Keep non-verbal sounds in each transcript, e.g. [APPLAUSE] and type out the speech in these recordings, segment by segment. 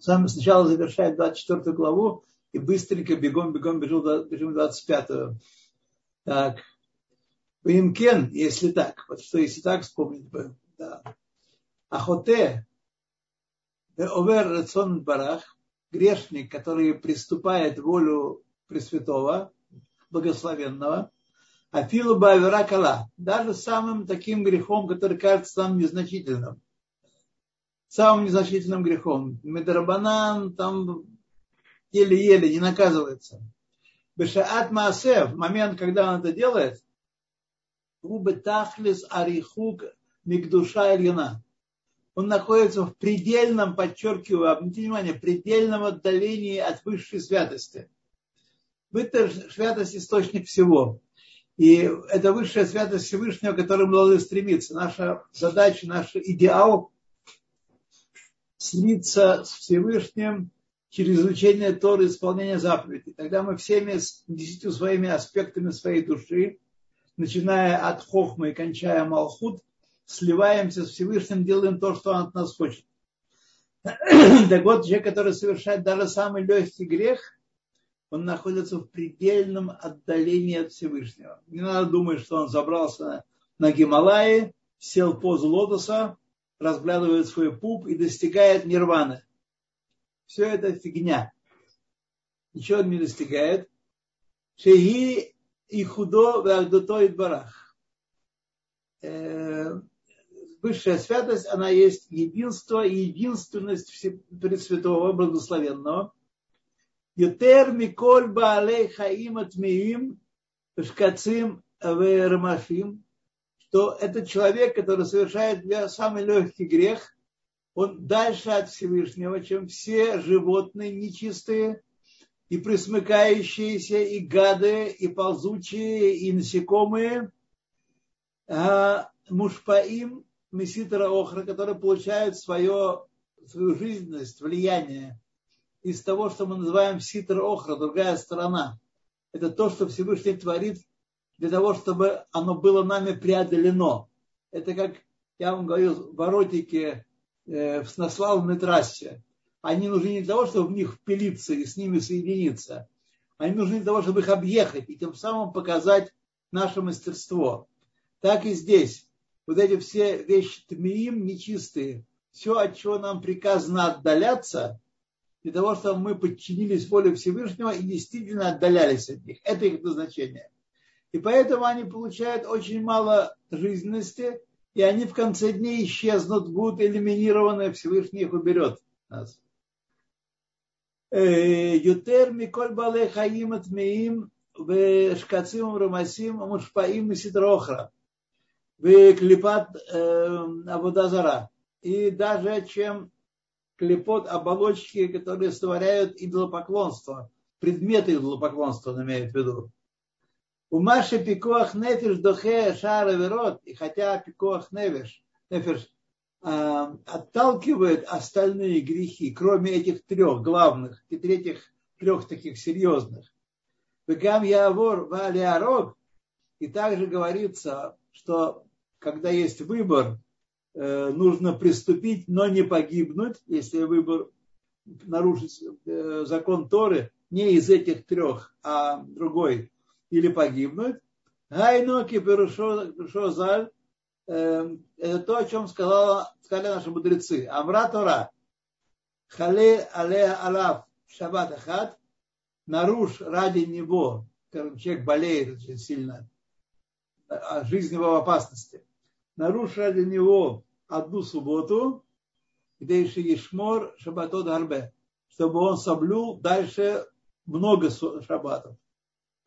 Сам сначала завершает 24 главу и быстренько бегом-бегом бежим, бежим 25. Так. Имкен, если так. Вот что если так, вспомнить бы. Да. Ахоте, овер рацион барах, грешник, который приступает волю Пресвятого, Благословенного, Афилу Бавера Кала, даже самым таким грехом, который кажется нам незначительным. Самым незначительным грехом. Медрабанан там еле-еле не наказывается. Бешаат Маасе, в момент, когда он это делает, Рубе Тахлис Арихук Мигдуша Ильина. Он находится в предельном, подчеркиваю, обратите внимание, предельном отдалении от высшей святости. Высшая святость – источник всего. И это высшая святость Всевышнего, к которой мы должны стремиться. Наша задача, наш идеал – слиться с Всевышним через изучение Торы, исполнение заповедей. Тогда мы всеми десятью своими аспектами своей души, начиная от хохмы и кончая малхут, сливаемся с Всевышним, делаем то, что он от нас хочет. [CLEARS THROAT] Так вот, человек, который совершает даже самый легкий грех, он находится в предельном отдалении от Всевышнего. Не надо думать, что он забрался на Гималаи, сел в позу лотоса, разглядывает свой пуп и достигает нирваны. Все это фигня. Ничего не достигает. Шеги и худо в барах. Э, высшая святость, она есть единство и единственность Пресвятого Благословенного. Ютер миколь баалей хаим атмиим шкацим вермашим, что этот человек, который совершает самый легкий грех, он дальше от Всевышнего, чем все животные нечистые, и присмыкающиеся, и гады, и ползучие, и насекомые, а мушпаим Меситра Охра, которые получают свое, свою жизненность, влияние из того, что мы называем Ситра Охра, другая сторона. Это то, что Всевышний творит для того, чтобы оно было нами преодолено. Это как я вам говорил, воротики э, в наславной трассе. Они нужны не для того, чтобы в них впилиться и с ними соединиться. Они нужны для того, чтобы их объехать и тем самым показать наше мастерство. Так и здесь вот эти все вещи тмиим нечистые, все, от чего нам приказано отдаляться, для того, чтобы мы подчинились воле Всевышнего и действительно отдалялись от них. Это их назначение. И поэтому они получают очень мало жизненности, и они в конце дней исчезнут, будут элиминированы, Всевышний их уберет нас. Э, Ютер Миколь Бале Хаим Атмеим Шкацим Рамасим Мушпаим и Сидрохра в клепат э, Абудазара. И даже чем клепот оболочки, которые створяют идолопоклонство, предметы идолопоклонства, он имеет в виду. У Маши пикуах нефиш дохе шара верот, и хотя пикуах нефиш, нефиш э, отталкивает остальные грехи, кроме этих трех главных и третьих трех таких серьезных. Бегам Явор Валиарог, и также говорится, что когда есть выбор, э, нужно приступить, но не погибнуть, если выбор нарушить э, закон Торы, не из этих трех, а другой, или погибнуть. Гайноки Перушо Заль, э, это то, о чем сказала, сказали наши мудрецы. Амра Тора, Хале Але Алав Шаббат Ахат, наруш ради него, человек болеет очень сильно, а жизнь его в опасности нарушил ради него одну субботу, где еще Ешмор Шабатот Гарбе, чтобы он соблюл дальше много шабатов.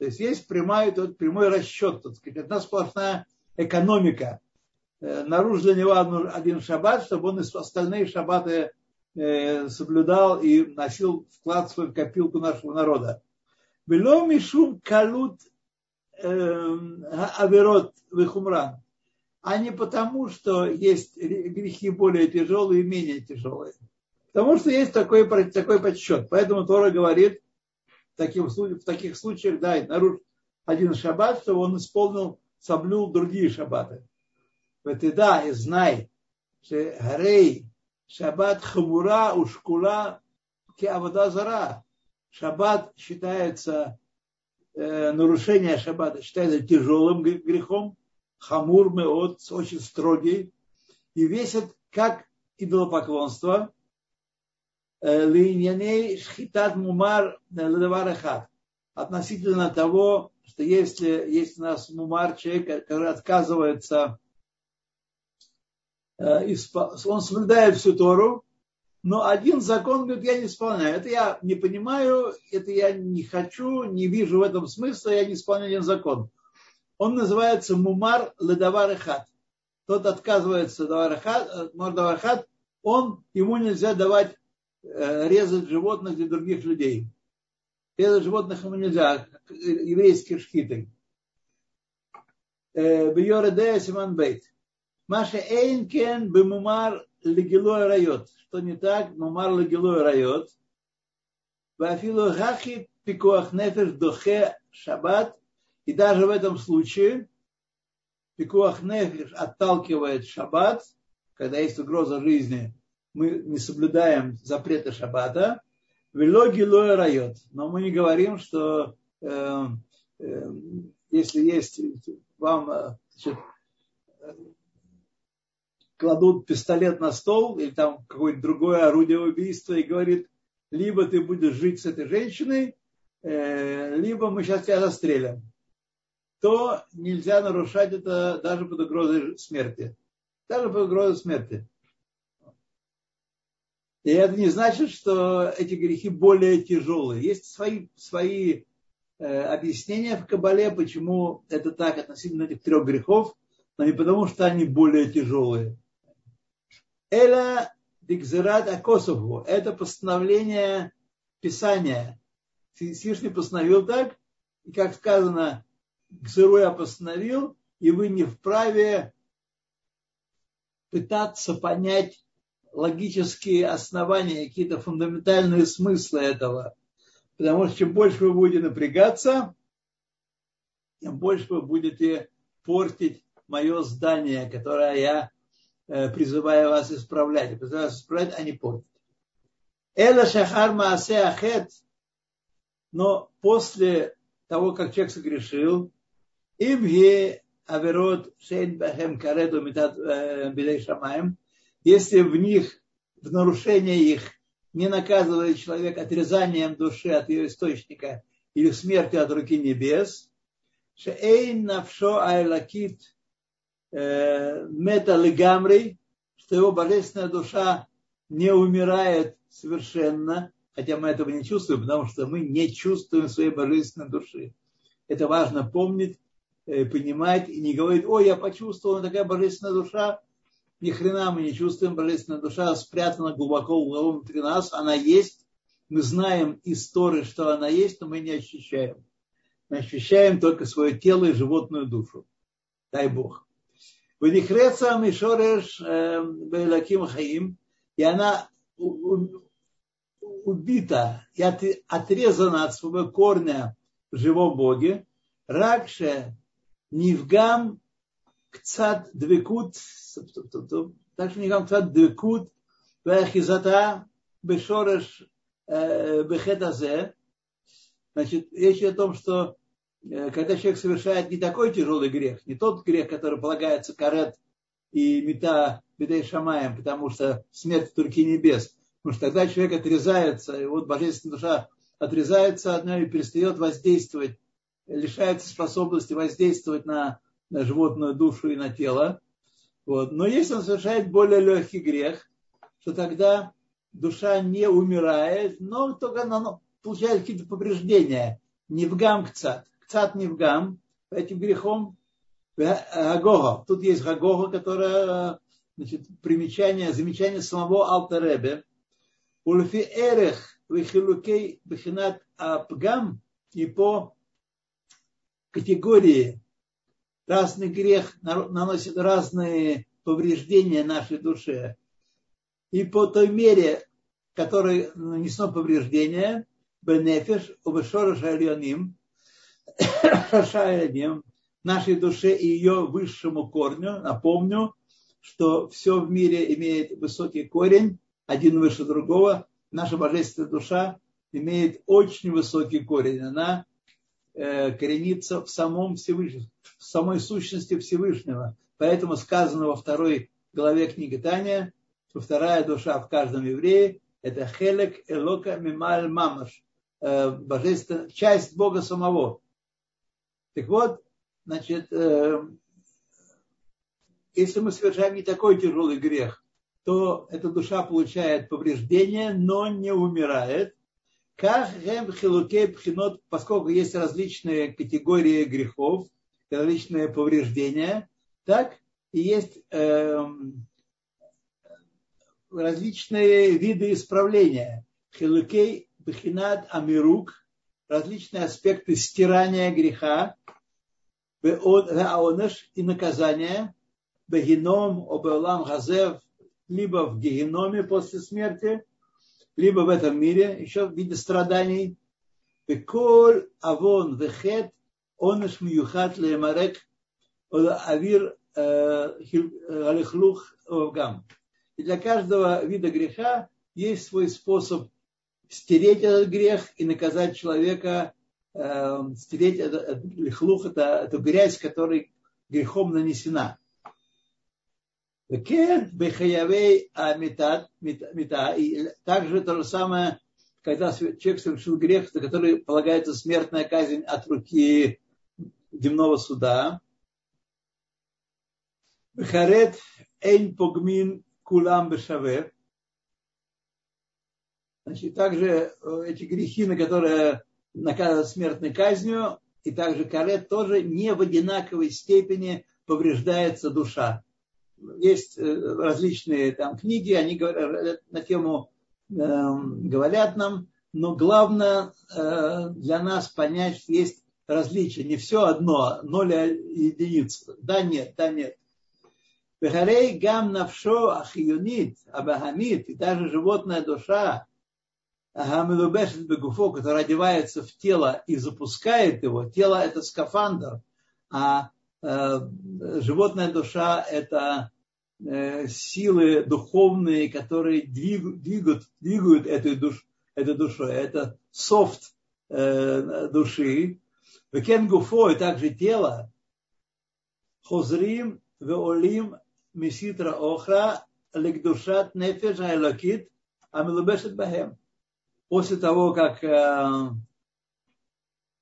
То есть есть прямой, тот, прямой расчет, так сказать, одна сплошная экономика. Э, нарушил для него один шаббат, чтобы он остальные шаббаты э, соблюдал и носил вклад в копилку нашего народа. Было мишум калут э, аверот вихумран а не потому, что есть грехи более тяжелые и менее тяжелые. Потому что есть такой, такой подсчет. Поэтому Тора говорит в таких, в таких случаях, да, нарушил один шаббат, чтобы он исполнил, соблюл другие шаббаты. Вот и да, и знай, что Гарей, шаббат хамура, ушкула, Киавода Зара. Шаббат считается, э, нарушение шаббата считается тяжелым грехом, хамур от очень строгий, и весит как идолопоклонство, линьяней шхитат мумар ледаварахат. Относительно того, что если есть у нас мумар, человек, который отказывается, он соблюдает всю Тору, но один закон говорит, я не исполняю. Это я не понимаю, это я не хочу, не вижу в этом смысла, я не исполняю один закон. Он называется мумар ледавар хат. Тот отказывается хат, он, ему нельзя давать резать животных для других людей. Резать животных ему нельзя, еврейские шхиты. Э, Бьореде Симан Бейт. Маша Эйнкен бемумар легилой райот. Что не так? Мумар легилой райот. Вафилу хахи пикуах нефеш дохе шаббат. И даже в этом случае пикуах нефеш отталкивает шаббат, когда есть угроза жизни, мы не соблюдаем запреты шаббата. Велоги лоя райот. Но мы не говорим, что э, э, если есть вам э, значит, кладут пистолет на стол или там какое-то другое орудие убийства и говорит, либо ты будешь жить с этой женщиной, э, либо мы сейчас тебя застрелим, то нельзя нарушать это даже под угрозой смерти. Даже под угрозой смерти. И это не значит, что эти грехи более тяжелые. Есть свои, свои э, объяснения в Кабале, почему это так относительно этих трех грехов, но не потому, что они более тяжелые. Эла дикзерат акосову. Это постановление Писания. Всевышний постановил так, и как сказано, Гзеру я постановил, и вы не вправе пытаться понять логические основания, какие-то фундаментальные смыслы этого. Потому что чем больше вы будете напрягаться, тем больше вы будете портить мое здание, которое я Э, призывая вас исправлять. Призывая вас исправлять, а не портить. Эла шахар маасе ахет, но после того, как человек согрешил, имге аверот шейн бахем кареду метат э, бидей шамаем, если в них, в нарушение их, не наказывает человек отрезанием души от ее источника или смертью от руки небес, шейн навшо айлакит Э, металлигамрий, что его божественная душа не умирает совершенно, хотя мы этого не чувствуем, потому что мы не чувствуем своей божественной души. Это важно помнить, э, понимать и не говорить, ой, я почувствовал, такая божественная душа, ни хрена мы не чувствуем, божественная душа спрятана глубоко внутри нас, она есть, мы знаем истории, что она есть, но мы не ощущаем. Мы ощущаем только свое тело и животную душу. Дай Бог. Венихреца Мишореш Белаким Хаим, и она убита и отрезана от своего корня в живом Боге, Ракше Нивгам Кцат Двекут, так Нивгам Кцат Двекут, Вахизата Бешореш Бехетазе, значит, речь о том, что Э, когда человек совершает не такой тяжелый грех, не тот грех, который полагается карет и мета бедей шамаем, потому что смерть в турке небес. Потому что тогда человек отрезается, и вот божественная душа отрезается от нее и перестает воздействовать, лишается способности воздействовать на, на животную душу и на тело. Вот. Но если он совершает более легкий грех, то тогда душа не умирает, но только она получает какие-то повреждения, не в гамкцат цат невгам, этим грехом Гагога. Тут есть Гагога, которая значит, примечание, замечание самого Алтеребе. Ульфи эрех вихилукей бихинат апгам и по категории разный грех наносит разные повреждения нашей душе. И по той мере, которой нанесено повреждение, бенефиш, убешорыш альоним, [COUGHS] Шашаядем, нашей душе и ее высшему корню. Напомню, что все в мире имеет высокий корень, один выше другого. наша божественная душа имеет очень высокий корень. Она коренится в самом Всевышнем, в самой сущности Всевышнего. Поэтому сказано во второй главе книги Таня, что вторая душа в каждом еврее – это хелек элока мималь мамаш, э, божественная часть Бога самого. Так вот, значит, э, если мы совершаем не такой тяжелый грех, то эта душа получает повреждение, но не умирает. Как поскольку есть различные категории грехов, различные повреждения, так и есть э, различные виды исправления. Хилукей, бхинат, амирук, различные аспекты стирания греха, и наказания, бегином, обеолам газев, либо в геноме после смерти, либо в этом мире, еще в виде страданий. Беколь авон вехет, оныш миюхат лемарек, авир алихлух гам. И для каждого вида греха есть свой способ стереть этот грех и наказать человека, э, стереть этот лихлух, это, эту грязь, которой грехом нанесена. Также то же самое, когда человек совершил грех, за который полагается смертная казнь от руки земного суда. Харет эйн погмин кулам бешаве. Значит, также э, эти грехи, на которые наказывают смертной казнью, и также карет тоже не в одинаковой степени повреждается душа. Есть э, различные там книги, они говорят, э, на тему э, говорят нам, но главное э, для нас понять, есть различия. Не все одно, ноль единиц. Да, нет, да, нет. Вехарей гам навшо ахионит, абахамит, и даже животная душа, Гамилубешет бегуфо, которая одевается в тело и запускает его. Тело это скафандр, а животная душа это э, силы духовные, которые двигают, двигают эту, душ, эту душу. Это софт э, души. Векен гуфо и также тело. Хозрим веолим Меситра Охра Ликдушат Нефеш Айлакит Амилубешет Бахем. После того, как э,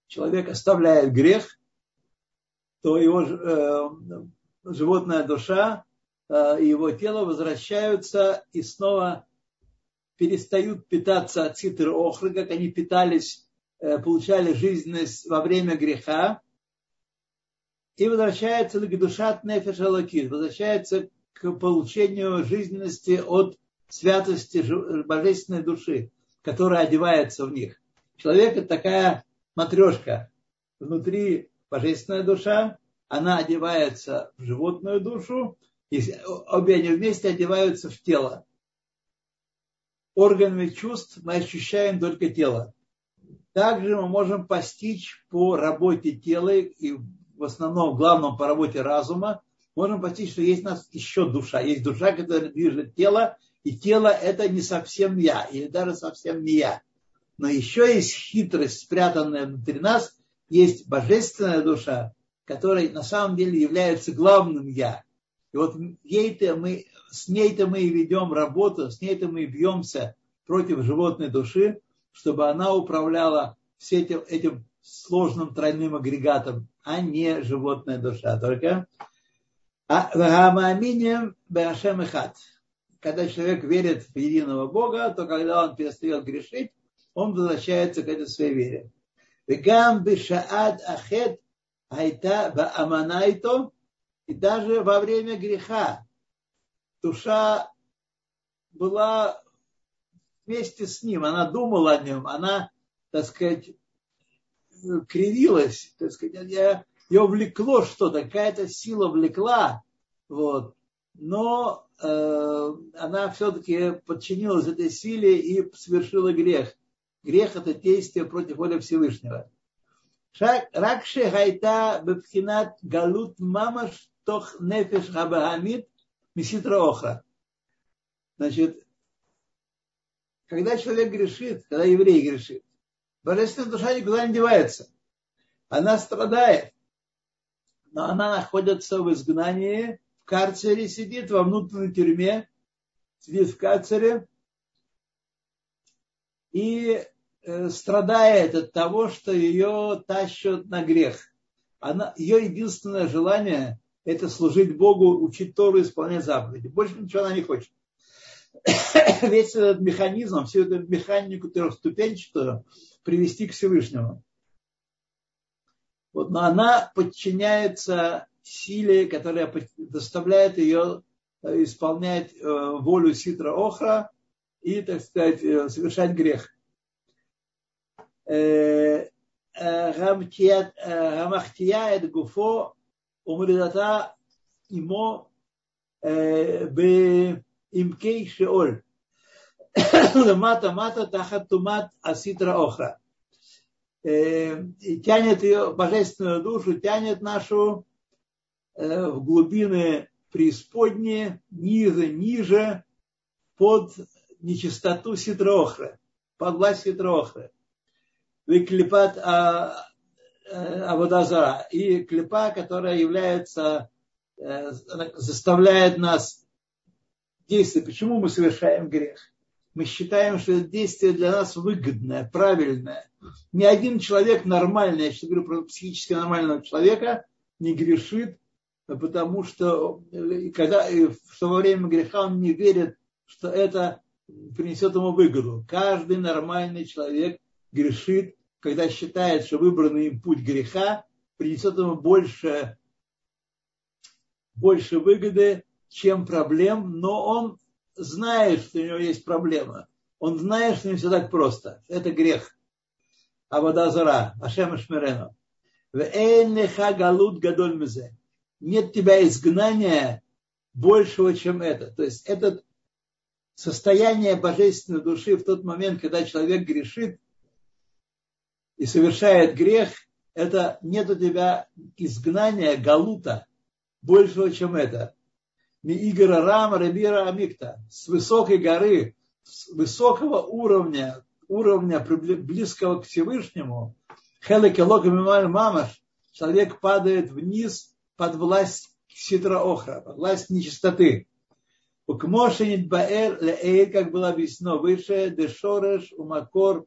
человек оставляет грех, то его э, животная душа э, и его тело возвращаются и снова перестают питаться от цитры охры, как они питались, получали жизненность во время греха, и возвращается к душат нефеш возвращается к получению жизненности от святости божественной души, которая одевается в них. Человек это такая матрешка. Внутри божественная душа, она одевается в животную душу, и обе они вместе одеваются в тело. Органами чувств мы ощущаем только тело. Также мы можем постичь по работе тела и в основном, главном по работе разума, можем постичь, что есть у нас еще душа. Есть душа, которая движет тело, и тело это не совсем я, или даже совсем не я. Но еще есть хитрость, спрятанная внутри нас, есть божественная душа, которая на самом деле является главным я. И вот ей-то мы, с ней-то мы и ведем работу, с ней-то мы и бьемся против животной души, чтобы она управляла всем этим, этим сложным тройным агрегатом а не животная душа только. А. Когда человек верит в единого Бога, то когда он перестает грешить, он возвращается к этой своей вере. Вегам Бешаад Ахет Айта Бааманайто. И даже во время греха душа была вместе с ним, она думала о нем, она, так сказать, кривилась, так сказать, я, ее влекло что-то, какая-то сила влекла, вот, но э, она все-таки подчинилась этой силе и совершила грех. Грех это действие против воли Всевышнего. Ракше гайта бепхинат галут мамаш тох нефеш хабахамид миситра охра. Значит, когда человек грешит, когда еврей грешит, божественная душа никуда не девается. Она страдает. Но она находится в изгнании, в карцере сидит, во внутренней тюрьме, сидит в карцере и э, страдает от того, что ее тащат на грех. Она, ее единственное желание – это служить Богу, учить Тору, исполнять заповеди. Больше ничего она не хочет. [COUGHS] Весь этот механизм, всю эту механику трехступенчатую привести к Всевышнему. Вот, но она подчиняется силе, которая заставляет ее э, исполнять э, волю Ситра Охра и, так сказать, э, совершать грех. המחטיאה את גופו ומרידתה עמו בעמקי שאול. למטה מטה תחת טומאת הסטרא אוכרא. Тянет ее, божественную душу, тянет нашу в глубины преисподние, ниже, ниже, под нечистоту ситрохры, под власть ситрохры клипат Аводазара. И клипа, которая является, э, заставляет нас действовать. Почему мы совершаем грех? Мы считаем, что это действие для нас выгодное, правильное. Ни один человек нормальный, я сейчас говорю про психически нормального человека, не грешит, потому что э, когда, что во время греха он не верит, что это принесет ему выгоду. Каждый нормальный человек грешит когда считает, что выбранный им путь греха принесет ему больше, больше выгоды, чем проблем, но он знает, что у него есть проблема. Он знает, что не все так просто. Это грех. А вода зара. Ашем Шмирену. галут гадоль мизе. Нет тебя изгнания большего, чем это. То есть это состояние божественной души в тот момент, когда человек грешит, и совершает грех, это нет у тебя изгнания галута большего, чем это. Ми игра рам рабира амикта. С высокой горы, с высокого уровня, уровня близкого к Всевышнему, мамаш, человек падает вниз под власть ситра охра, под власть нечистоты. Укмошенит баэр леэль, как было объяснено выше, дешореш умакор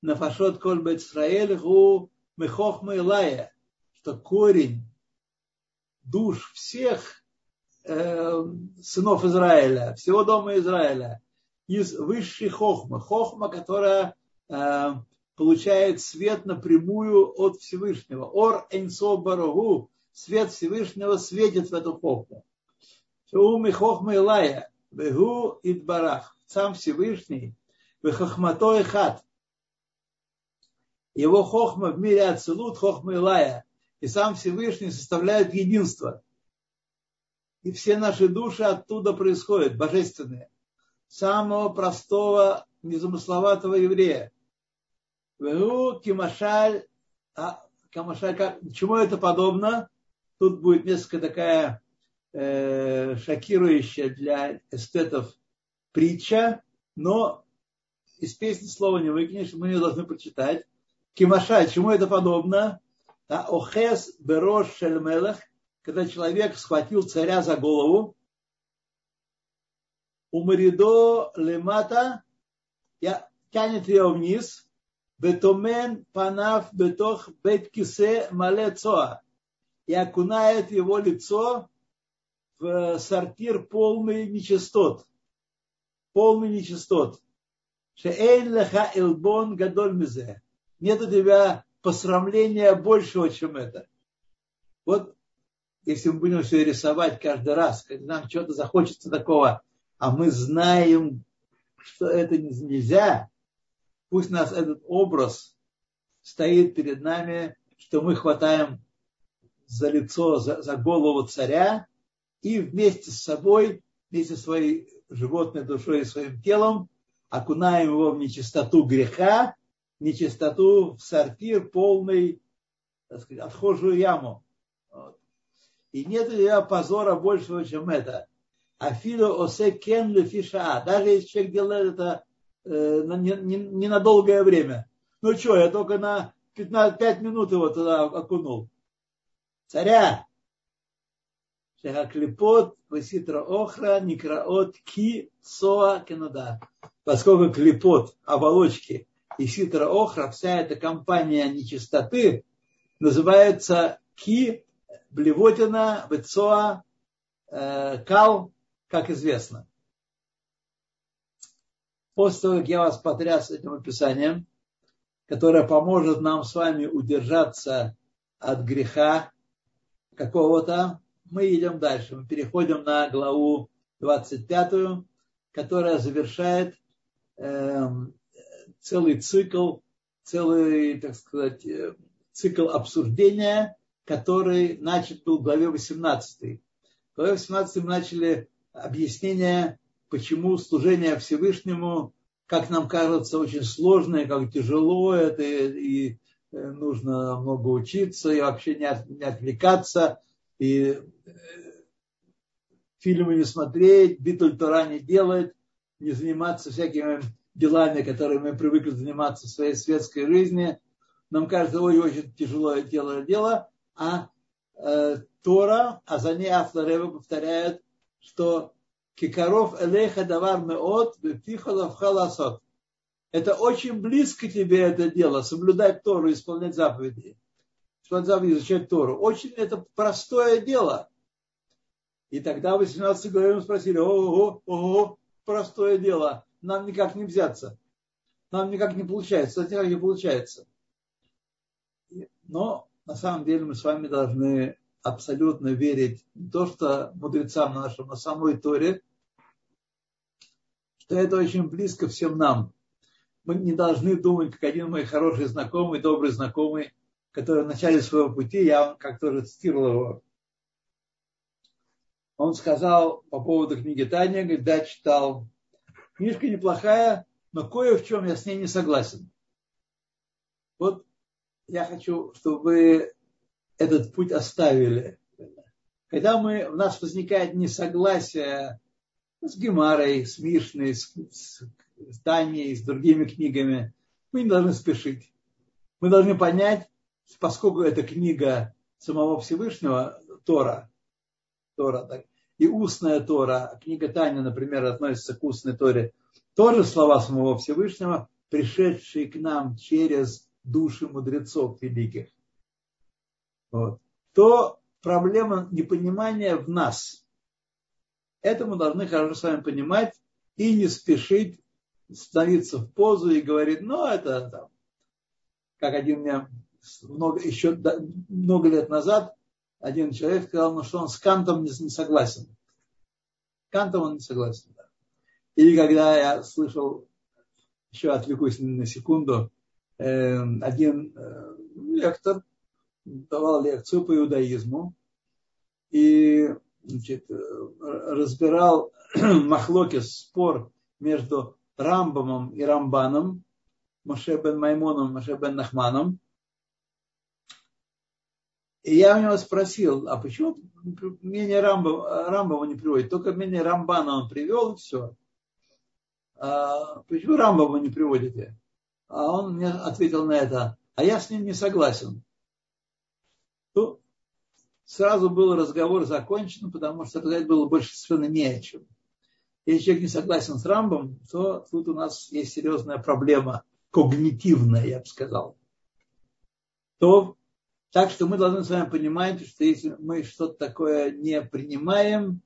Нафашот коль Бецраэль гу мехохма Илая, что корень душ всех э, сынов Израиля, всего дома Израиля, из высшей хохмы. Хохма, которая э, получает свет напрямую от Всевышнего. Ор Энсо Барагу, свет Всевышнего светит в эту хохму. Уми хохма Илая, вегу идбарах, сам Всевышний, вехохматой хат, его хохма в мире Ацелут, хохма Илая, и сам Всевышний составляют единство. И все наши души оттуда происходят, божественные. Самого простого, незамысловатого еврея. Вегу кимашаль, а, камашаль, как, чему это подобно? Тут будет несколько такая э, шокирующая для эстетов притча, но из песни слова не выкинешь, мы ее должны прочитать. Кимаша, чему это подобно? Охес берош шельмелах, когда человек схватил царя за голову, умридо лемата, тянет ее вниз, бетомен панав бетох бет кисе мале цоа, и окунает его лицо в сортир полный нечистот. Полный нечистот. Шеэйн леха илбон гадоль мизе нет у тебя посрамления большего, чем это. Вот если мы будем все рисовать каждый раз, когда нам что-то захочется такого, а мы знаем, что это нельзя, пусть нас этот образ стоит перед нами, что мы хватаем за лицо, за, за голову царя и вместе с собой, вместе с своей животной душой и своим телом окунаем его в нечистоту греха нечистоту в сортир полный, так сказать, отхожую яму. Вот. И нет у тебя позора большего, чем это. Афилу осе кен лефиша. Даже если человек делает это э, не, не, не время. Ну что, я только на 15, 5 минут его туда окунул. Царя! Шахаклипот, Васитра Охра, Никраот, Ки, Соа, Кенада. Поскольку клипот, оболочки и ситра Охра, вся эта компания нечистоты называется Ки, блевотина, Вецоа, э, Кал, как известно. После того, как я вас потряс этим описанием, которое поможет нам с вами удержаться от греха какого-то, мы идем дальше. Мы переходим на главу 25, которая завершает э, целый цикл, целый, так сказать, э, цикл обсуждения, который начат был в главе 18. В главе 18 мы начали объяснение, почему служение Всевышнему, как нам кажется, очень сложное, как тяжело это, и э, нужно много учиться, и вообще не отвлекаться, и э, фильмы не смотреть, битуль Тора не делать, не заниматься всякими делами, которыми мы привыкли заниматься в своей светской жизни. Нам кажется, ой, очень тяжелое дело, дело, а э, Тора, а за ней Афларева повторяет, что кикаров элеха давар меот халасот. Это очень близко тебе это дело, соблюдать Тору, исполнять заповеди изучать Тору. Очень это простое дело. И тогда в 18 главе мы спросили, ого, ого, простое дело, нам никак не взяться. Нам никак не получается, это никак не получается. Но на самом деле мы с вами должны абсолютно верить не то, что мудрецам нашим, а самой Торе, что это очень близко всем нам. Мы не должны думать, как один мой хороший знакомый, добрый знакомый, который в начале своего пути, я как тоже цитировал его, он сказал по поводу книги Таня, говорит, да, читал. Книжка неплохая, но кое в чем я с ней не согласен. Вот я хочу, чтобы вы этот путь оставили. Когда мы, у нас возникает несогласие с Гемарой, с Мишной, с, с, с Таней, с другими книгами, мы не должны спешить. Мы должны понять, поскольку это книга самого Всевышнего, Тора, Тора так, и устная Тора, книга Таня, например, относится к устной Торе, тоже слова самого Всевышнего, пришедшие к нам через души мудрецов великих, вот, то проблема непонимания в нас. Это мы должны хорошо с вами понимать и не спешить становиться в позу и говорить, ну, это там, как один мне много, еще много лет назад один человек сказал, ну, что он с Кантом не, не согласен. Кантом он не согласен. Да. Или когда я слышал, еще отвлекусь на секунду, э, один э, лектор давал лекцию по иудаизму и значит, разбирал [CLEARS THROAT] Махлокис спор между Рамбамом и Рамбаном, Моше бен Маймоном, Моше бен Нахманом, и я у него спросил, а почему мнение Рамбова, Рамбова не приводит? Только мнение Рамбана он привел, и все. А почему Рамбова не приводите? А он мне ответил на это, а я с ним не согласен. То сразу был разговор закончен, потому что сказать было больше совершенно не о чем. Если человек не согласен с Рамбом, то тут у нас есть серьезная проблема, когнитивная, я бы сказал. То так что мы должны с вами понимать, что если мы что-то такое не принимаем,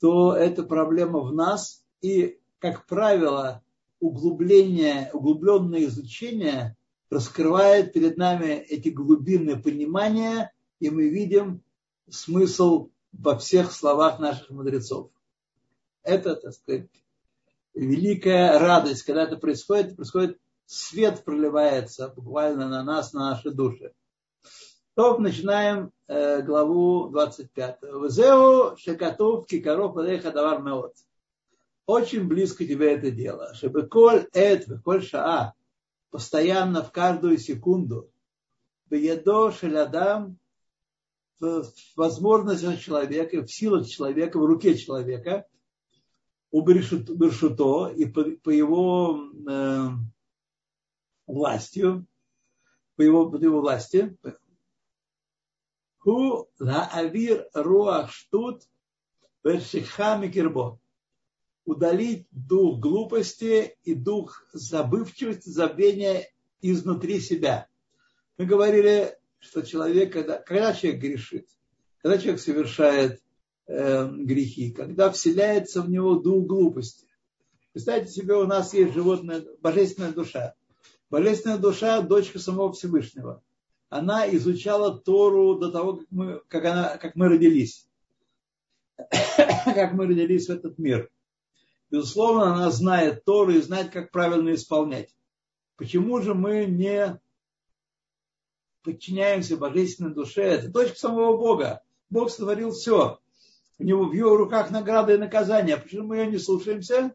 то это проблема в нас. И, как правило, углубление, углубленное изучение раскрывает перед нами эти глубины понимания, и мы видим смысл во всех словах наших мудрецов. Это, так сказать, великая радость, когда это происходит, происходит свет проливается буквально на нас, на наши души. То начинаем э, главу 25. Везеу шекатув кикаров давар меот. Очень близко тебе это дело. Чтобы коль эт, коль шаа, постоянно в каждую секунду, беедо шелядам, в возможностях человека, в силах человека, в руке человека, у Бершуто и по, по его э, властью, по его, по его власти, ху лаавир руах штут вершихами кирбо. Удалить дух глупости и дух забывчивости, забвения изнутри себя. Мы говорили, что человек, когда, когда человек грешит, когда человек совершает э, грехи, когда вселяется в него дух глупости. Представьте себе, у нас есть животное, божественная душа. Божественная душа – дочка самого Всевышнего она изучала Тору до того, как мы, как она, как мы родились. [COUGHS] как мы родились в этот мир. Безусловно, она знает Тору и знает, как правильно исполнять. Почему же мы не подчиняемся божественной душе? Это дочка самого Бога. Бог сотворил все. У него в его руках награда и наказание. Почему мы ее не слушаемся?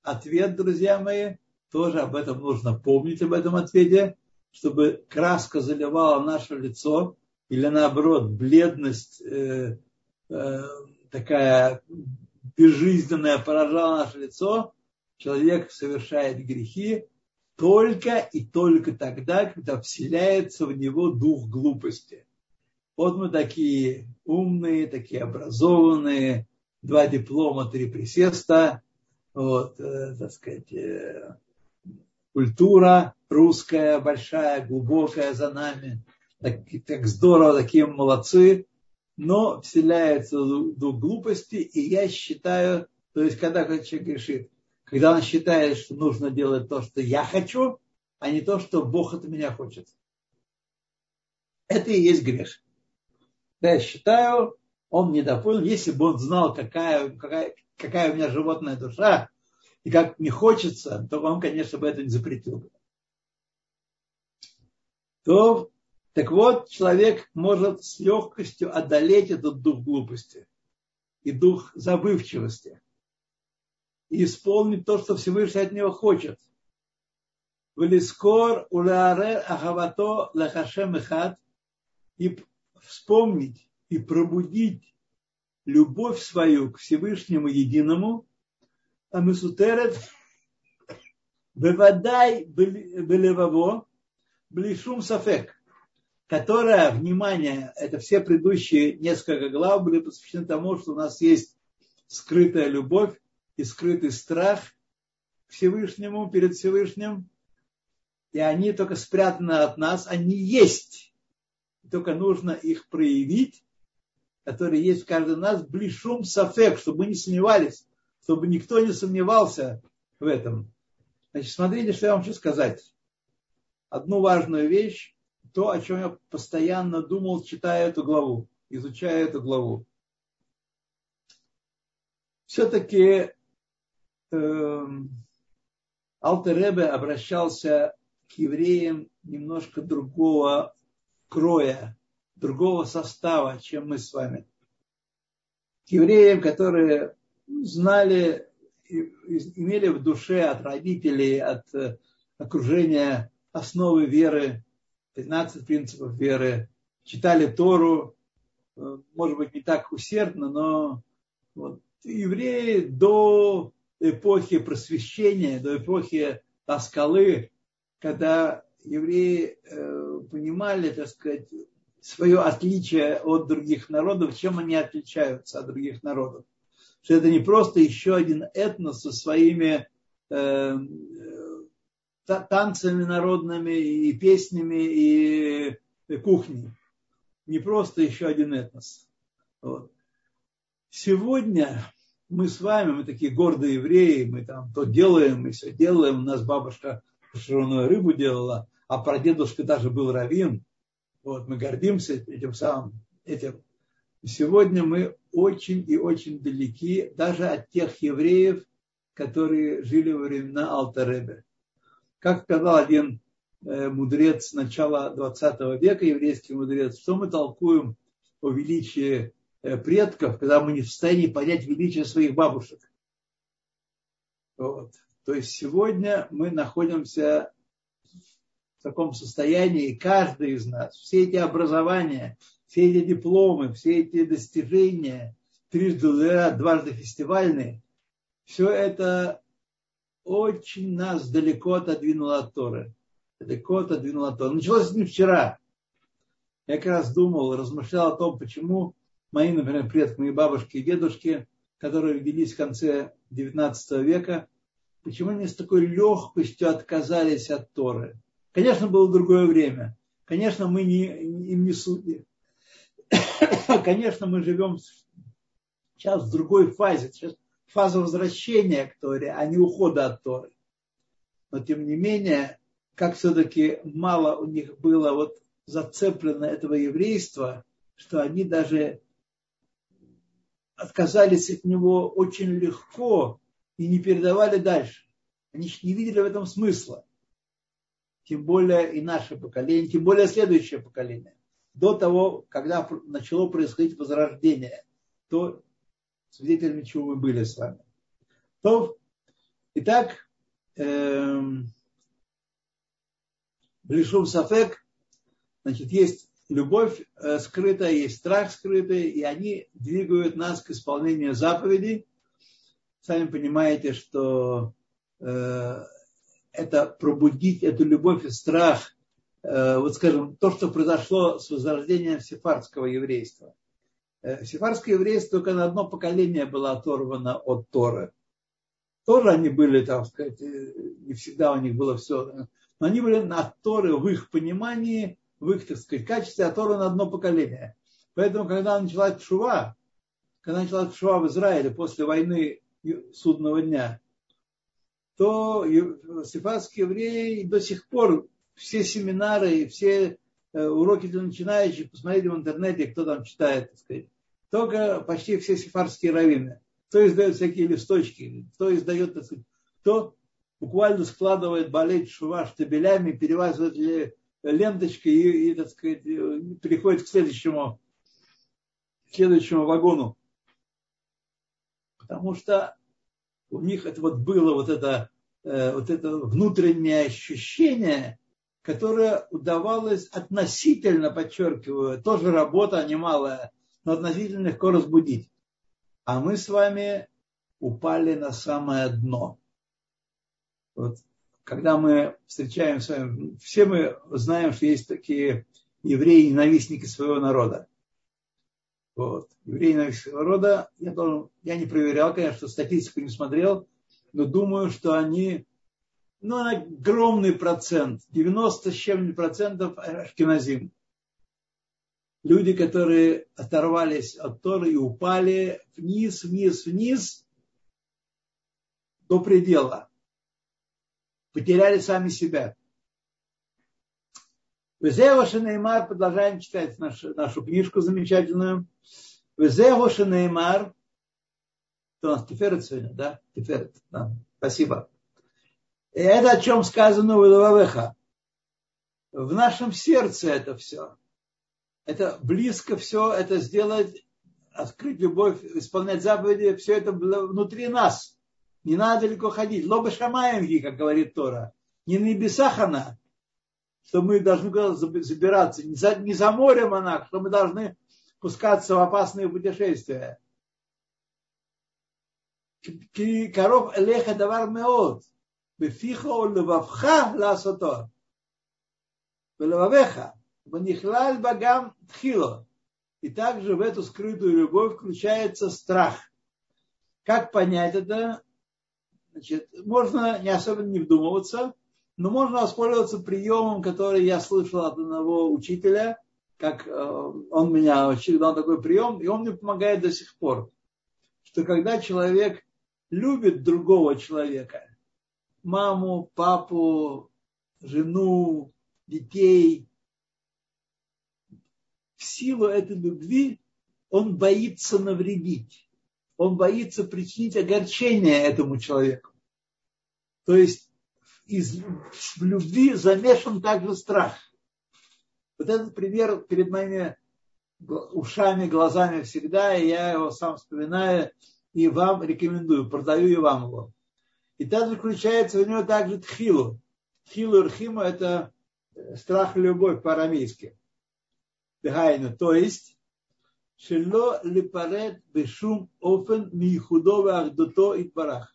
Ответ, друзья мои, тоже об этом нужно помнить, об этом ответе чтобы краска заливала наше лицо, или наоборот, бледность э, э, такая безжизненная поражала наше лицо, человек совершает грехи только и только тогда, когда вселяется в него дух глупости. Вот мы такие умные, такие образованные, два диплома, три присеста, вот, э, так сказать, э, культура русская большая, глубокая за нами. Так, так здорово, такие молодцы. Но вселяется дух глупости, и я считаю, то есть когда человек грешит, когда он считает, что нужно делать то, что я хочу, а не то, что Бог от меня хочет. Это и есть грех. Я считаю, он недопонял, если бы он знал, какая, какая, какая у меня животная душа, и как мне хочется, то он, конечно, бы это не запретил. То, так вот, человек может с легкостью одолеть этот дух глупости и дух забывчивости и исполнить то, что Всевышний от него хочет. Велискор улаарер ахавато лахашем эхад и вспомнить и пробудить любовь свою к Всевышнему Единому, а Месутерет бывадай белеваво, шум сафек, которая, внимание, это все предыдущие несколько глав были посвящены тому, что у нас есть скрытая любовь и скрытый страх Всевышнему, перед Всевышним, и они только спрятаны от нас, они есть, только нужно их проявить, которые есть в каждом нас, блишум сафек, чтобы мы не сомневались, чтобы никто не сомневался в этом. Значит, смотрите, что я вам хочу сказать. Одну важную вещь, то, о чем я постоянно думал, читая эту главу, изучая эту главу. Все-таки э, Алтеребе обращался к евреям немножко другого кроя, другого состава, чем мы с вами. К евреям, которые знали, имели в душе от родителей, от э, окружения основы веры, 15 принципов веры, читали Тору, э, может быть, не так усердно, но вот, евреи до эпохи просвещения, до эпохи Аскалы, когда евреи э, понимали, так сказать, свое отличие от других народов, чем они отличаются от других народов. Что это не просто еще один этнос со своими э, танцами народными и песнями и, и кухней. Не просто еще один этнос. Вот. Сегодня мы с вами, мы такие гордые евреи, мы там то делаем, мы все делаем. У нас бабушка пшеную рыбу делала, а прадедушка даже был раввин. Вот, мы гордимся этим самым, этим. Сегодня мы очень и очень далеки даже от тех евреев, которые жили во времена Алтаребе. Как сказал один э, мудрец начала 20 века, еврейский мудрец, что мы толкуем о величии э, предков, когда мы не в состоянии понять величие своих бабушек. Вот. То есть сегодня мы находимся в таком состоянии, каждый из нас, все эти образования, все эти дипломы, все эти достижения, трижды дважды фестивальные, все это очень нас далеко отодвинуло от Торы. Далеко отодвинуло от Торы. Началось не вчера. Я как раз думал, размышлял о том, почему мои, например, предки, мои бабушки и дедушки, которые родились в конце XIX века, почему они с такой легкостью отказались от Торы. Конечно, было другое время. Конечно, мы не, им не судьи. [COUGHS] Конечно, мы живем сейчас в другой фазе. Сейчас фаза возвращения к Торе, а не ухода от Торы. Но тем не менее, как все-таки мало у них было вот зацеплено этого еврейства, что они даже отказались от него очень легко и не передавали дальше. Они не видели в этом смысла. Тем более и наше поколение, тем более следующее поколение. До того, когда начало происходить возрождение, то свидетелями чего мы были с вами. То, итак, эм, Блишум Сафек, значит, есть любовь э, скрытая, есть страх скрытый, и они двигают нас к исполнению заповедей. Сами понимаете, что э, это пробудить эту любовь и страх, э, вот скажем, то, что произошло с возрождением сефардского еврейства. Э, сефардское еврейство только на одно поколение было оторвано от Торы. Тоже они были, так сказать, э, не всегда у них было все, но они были на Торы в их понимании, в их, так сказать, качестве оторваны на одно поколение. Поэтому, когда началась Шува, когда началась Шува в Израиле после войны судного дня, то сефардские евреи до сих пор все семинары, все Э, уроки для начинающих, посмотрите в интернете, кто там читает, так сказать. Только почти все сефарские раввины. Кто издает всякие листочки, кто издает, так сказать, кто буквально складывает болеть шува штабелями, перевязывает ленточкой и, и, так сказать, переходит к следующему, к следующему вагону. Потому что у них это вот было вот это, э, вот это внутреннее ощущение, которая удавалось относительно, подчеркиваю, тоже работа немалая, но относительно легко разбудить. А мы с вами упали на самое дно. Вот, когда мы встречаем с вами, все мы знаем, что есть такие евреи-ненавистники своего народа. Вот. Евреи ненавистники народа, я, должен, я не проверял, конечно, статистику не смотрел, но думаю, что они ну, огромный процент, 90 с чем-нибудь процентов ашкеназим. Люди, которые оторвались от Торы и упали вниз, вниз, вниз до предела. Потеряли сами себя. Везево Шанеймар, продолжаем читать нашу, нашу книжку замечательную. Везево Шанеймар, кто у нас Тиферет сегодня, да? Тиферет, да. Спасибо. И это о чем сказано в Иловавеха. В нашем сердце это все. Это близко все, это сделать, открыть любовь, исполнять заповеди, все это внутри нас. Не надо далеко ходить. Лоба шамаемги, как говорит Тора. Не на небесах она, что мы должны забираться. Не за, не за морем она, что мы должны пускаться в опасные путешествия. Коров леха давар меот. בפיך ולבבך לעשותו. ולבביך, ונכלל בה גם тхило. И также в эту скрытую любовь включается страх. Как понять это? Значит, можно не особенно не вдумываться, но можно воспользоваться приемом, который я слышал от одного учителя, как э, он меня учил, дал такой прием, и он мне помогает до сих пор, что когда человек любит другого человека, маму, папу, жену, детей. В силу этой любви он боится навредить. Он боится причинить огорчение этому человеку. То есть из, в любви замешан также страх. Вот этот пример перед моими ушами, глазами всегда, и я его сам вспоминаю и вам рекомендую, продаю и вам его. И там заключается у него также тхилу. Тхилу рхима это страх и любовь по-арамейски. То есть, шело липарет бешум офен михудова ахдото и парах.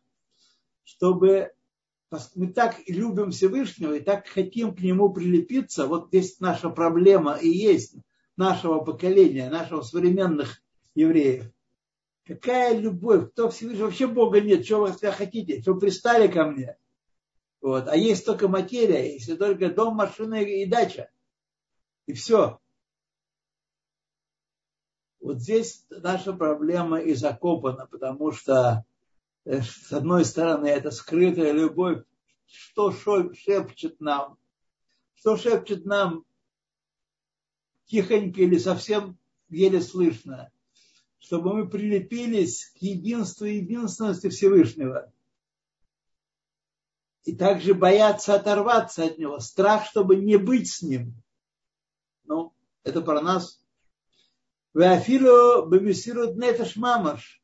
чтобы мы так любим Всевышнего и так хотим к нему прилепиться. Вот здесь наша проблема и есть нашего поколения, нашего современных евреев. Какая любовь? Кто Всевышний? Вообще Бога нет. Что вы хотите? Что пристали ко мне? Вот. А есть только материя, есть только дом, машина и дача. И все. Вот здесь наша проблема и закопана, потому что э, с одной стороны это скрытая любовь, что шепчет нам, что шепчет нам тихонько или совсем еле слышно, чтобы мы прилепились к единству и единственности Всевышнего. И также бояться оторваться от него, страх, чтобы не быть с ним. Ну, это про нас. Вафилу бемисирут нефеш мамаш.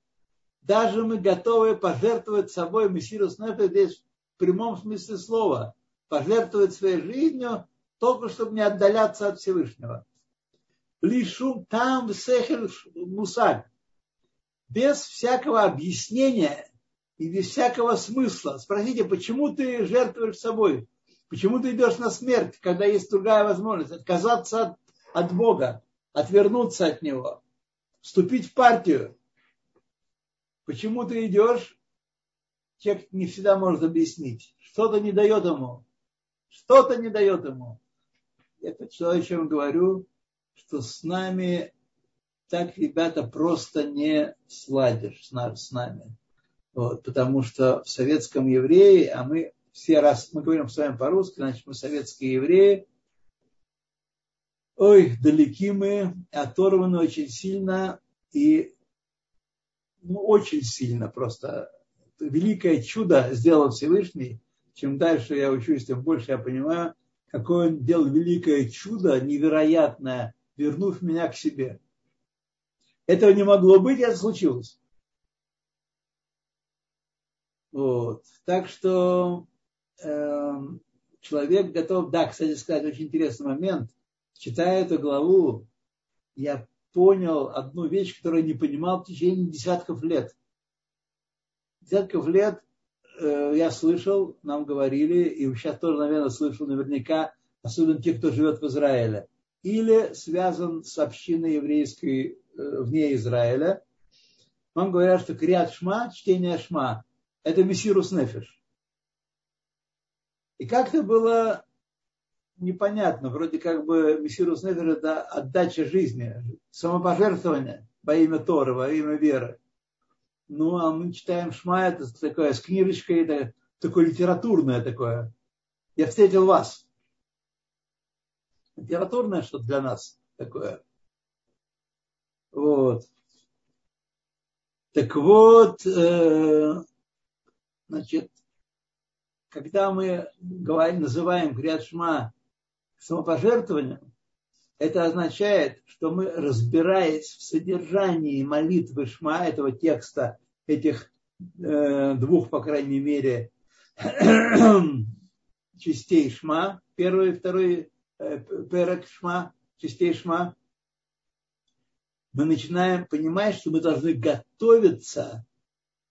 Даже мы готовы пожертвовать собой мессирус нефеш здесь в прямом смысле слова. Пожертвовать своей жизнью, только чтобы не отдаляться от Всевышнего. Лишум там сехер мусаль. Без всякого объяснения и без всякого смысла. Спросите, почему ты жертвуешь собой? Почему ты идешь на смерть, когда есть другая возможность? Отказаться от, от Бога, отвернуться от Него, вступить в партию. Почему ты идешь? Человек не всегда может объяснить. Что-то не дает ему. Что-то не дает ему. Это что, о чем говорю что с нами так, ребята, просто не сладишь с нами. Вот, потому что в советском еврее, а мы все раз, мы говорим с вами по-русски, значит, мы советские евреи, ой, далеки мы, оторваны очень сильно и ну, очень сильно просто. Великое чудо сделал Всевышний. Чем дальше я учусь, тем больше я понимаю, какое он делал великое чудо, невероятное вернув меня к себе. Этого не могло быть, это случилось. Вот. Так что э, человек готов, да, кстати сказать, очень интересный момент. Читая эту главу, я понял одну вещь, которую не понимал в течение десятков лет. Десятков лет э, я слышал, нам говорили, и сейчас тоже, наверное, слышал наверняка, особенно те, кто живет в Израиле или связан с общиной еврейской вне Израиля. Вам говорят, что криат шма, чтение шма, это мессирус нефиш. И как-то было непонятно, вроде как бы мессирус нефиш это отдача жизни, самопожертвование во имя Торы, во имя веры. Ну, а мы читаем Шма, это такое с книжечкой, это такое литературное такое. Я встретил вас литературное что для нас такое. Вот. Так вот, э, значит, когда мы говорим, называем Грядшма самопожертвованием, это означает, что мы, разбираясь в содержании молитвы Шма, этого текста, этих э, двух, по крайней мере, [CLEARS THROAT] частей Шма, первый и второй перек шма, частей шма, мы начинаем понимать, что мы должны готовиться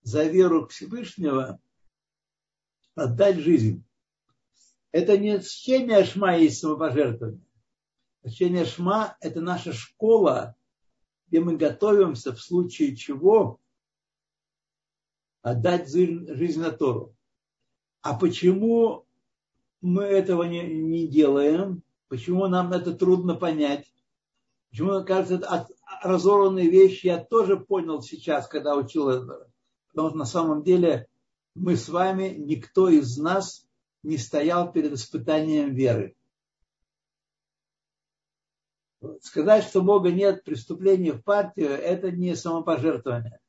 за веру к Всевышнего, отдать жизнь. Это не чтение шма есть самопожертвование. Чтение шма – это наша школа, где мы готовимся в случае чего отдать жизнь на Тору. А почему мы этого не, не делаем? Почему нам это трудно понять? Почему, кажется, от разорванные вещи я тоже понял сейчас, когда учил это. Потому что на самом деле мы с вами, никто из нас не стоял перед испытанием веры. Сказать, что Бога нет преступления в партию, это не самопожертвование.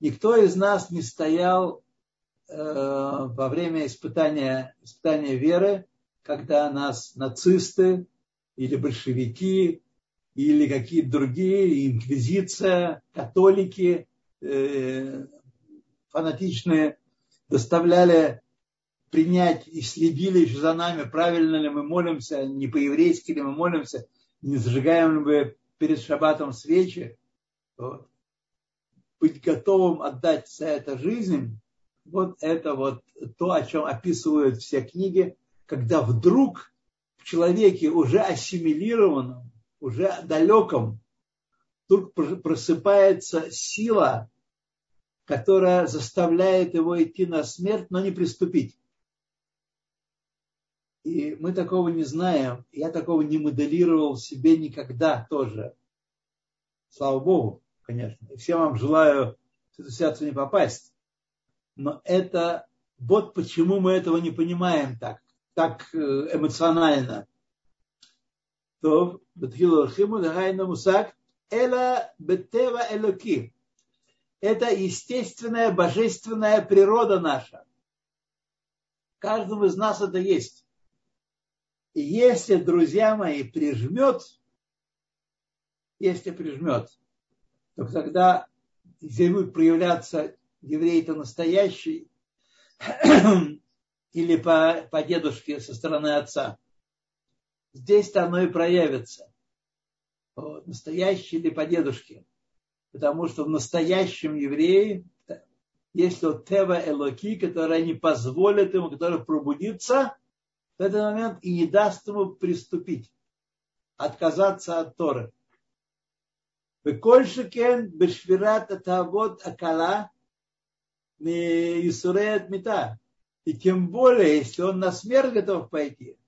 Никто из нас не стоял э, во время испытания, испытания веры когда нас нацисты или большевики или какие-то другие, инквизиция, католики э, фанатичные доставляли принять и следили еще за нами, правильно ли мы молимся, не по-еврейски ли мы молимся, не зажигаем ли мы перед шаббатом свечи. Вот. Быть готовым отдать за это жизнь, Вот это вот то, о чем описывают все книги, когда вдруг в человеке уже ассимилированном, уже далеком, вдруг просыпается сила, которая заставляет его идти на смерть, но не приступить. И мы такого не знаем. Я такого не моделировал себе никогда тоже. Слава Богу, конечно. И всем вам желаю в эту ситуацию не попасть. Но это вот почему мы этого не понимаем так, так э, эмоционально. То, Эла бетева элоки. Это естественная, божественная природа наша. Каждому из нас это есть. Если, друзья мои, прижмет, если прижмет, то тогда здесь будет проявляться еврей-то настоящий [CLEARS THROAT] или по, по дедушке со стороны отца здесь-то оно и проявится. Вот, настоящий ли по дедушке. Потому что в настоящем евреи есть вот Тева Элоки, которая не позволит ему, который пробудится в этот момент и не даст ему приступить, отказаться от Торы. Векольшикен бешвират атавод акала Исурет мета. И тем более, если он на смерть готов пойти –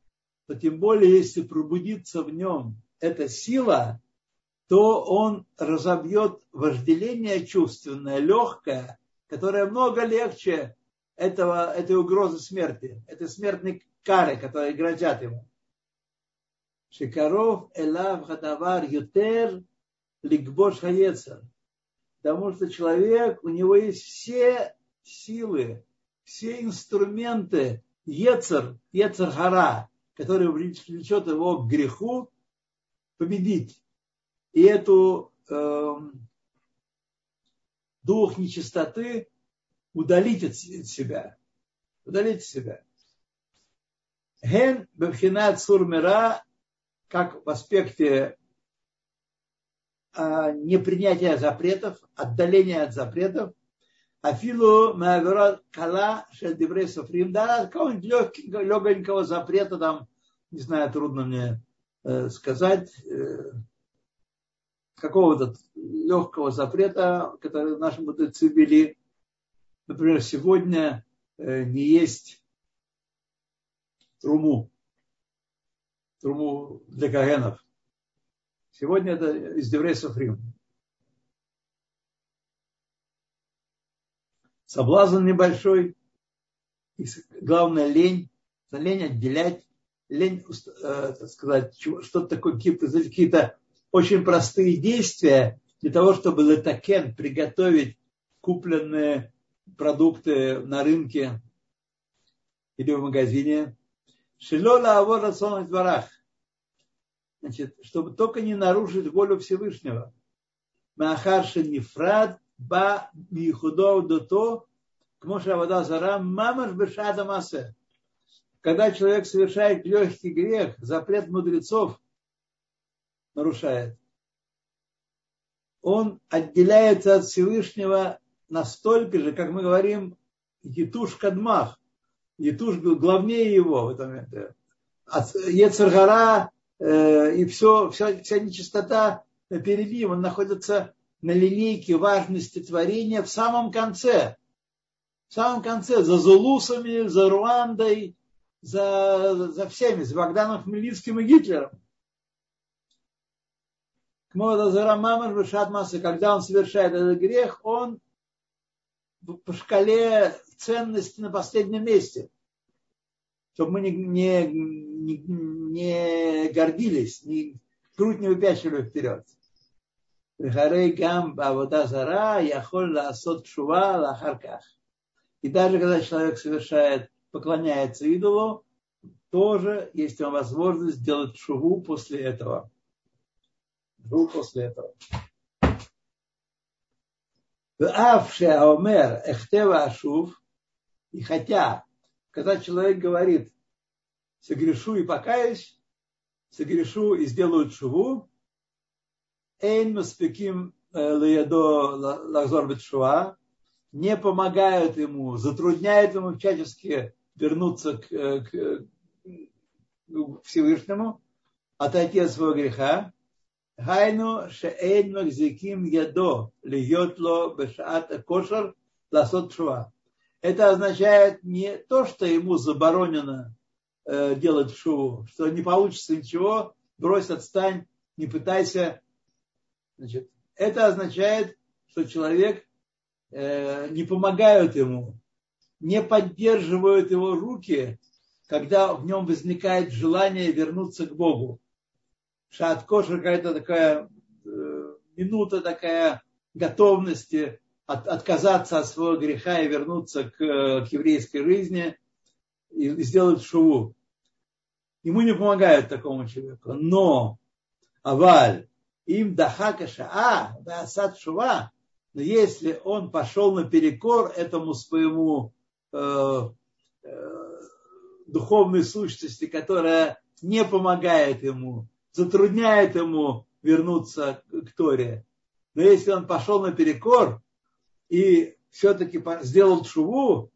то тем более, если пробудится в нем эта сила, то он разобьет вожделение чувственное, легкое, которое много легче этого, этой угрозы смерти, этой смертной кары, которые грозят ему. Шикаров элав хадавар ютер ликбош хаецер. Потому что человек, у него есть все силы, все инструменты ецер, ецер хара, который влечет его к греху, победить. И эту э, дух нечистоты удалить от себя. Удалить от себя. Ген бевхинат сурмира, как в аспекте а, непринятия запретов, отдаления от запретов, Афилу Мавера Кала Шельдеврей Софрим, да, какого-нибудь легенького запрета там, не знаю, трудно мне э, сказать, э, какого-то легкого запрета, который наши мудрецы ввели. Например, сегодня э, не есть труму, труму для кагенов. Сегодня это из Деврей Софрим. Соблазн небольшой, и главное лень, лень отделять, лень, э, так сказать, что-то такое, какие-то, очень простые действия для того, чтобы летакен приготовить купленные продукты на рынке или в магазине. Шилола авор в дворах. Значит, чтобы только не нарушить волю Всевышнего. Махарши нефрад ба михудов до то, к вода зара мамаш бешада масе. Когда человек совершает легкий грех, запрет мудрецов нарушает, он отделяется от Всевышнего настолько же, как мы говорим, Етуш Кадмах. Етуш главнее его в этом моменте. Ецаргара э, и все, вся, вся нечистота ним. Он находится на линейке важности творения в самом конце. В самом конце, за Зулусами, за Руандой, за, за всеми, за Богданом Хмельницким и Гитлером. Когда он совершает этот грех, он по шкале ценности на последнем месте. Чтобы мы не, не, не, не гордились, не, грудь не выпячивали вперед. Вихарей гам бавода зара, яхоль лаасот шува лахарках. И даже когда человек совершает, поклоняется идолу, тоже есть вам возможность сделать шуву после этого. Шуву после этого. Аомер эхтева ашув, и хотя, когда человек говорит, согрешу и покаюсь, согрешу и сделаю шуву, эйн маспеким леядо лахзор бетшуа, не помогают ему, затрудняют ему всячески вернуться к, э, к, к Всевышнему, отойти от своего греха. Хайну шеэйн махзиким ядо льет ло бешаат кошер ласот шва. Это означает не то, что ему заборонено э, делать шуву, что не получится ничего, брось, отстань, не пытайся. Значит, это означает, что человек э, не помогают ему, не поддерживают его руки, когда в нем возникает желание вернуться к Богу. Шат кошер какая-то такая э, минута такая готовности от, отказаться от своего греха и вернуться к, к еврейской жизни и, и сделать шуву. Ему не помогает такому человеку. Но аваль им дахака шаа, да асад шува, но если он пошел наперекор этому своему э, э, духовной сущности, которая не помогает ему, затрудняет ему вернуться к Торе. Но если он пошел наперекор и все-таки сделал шуву,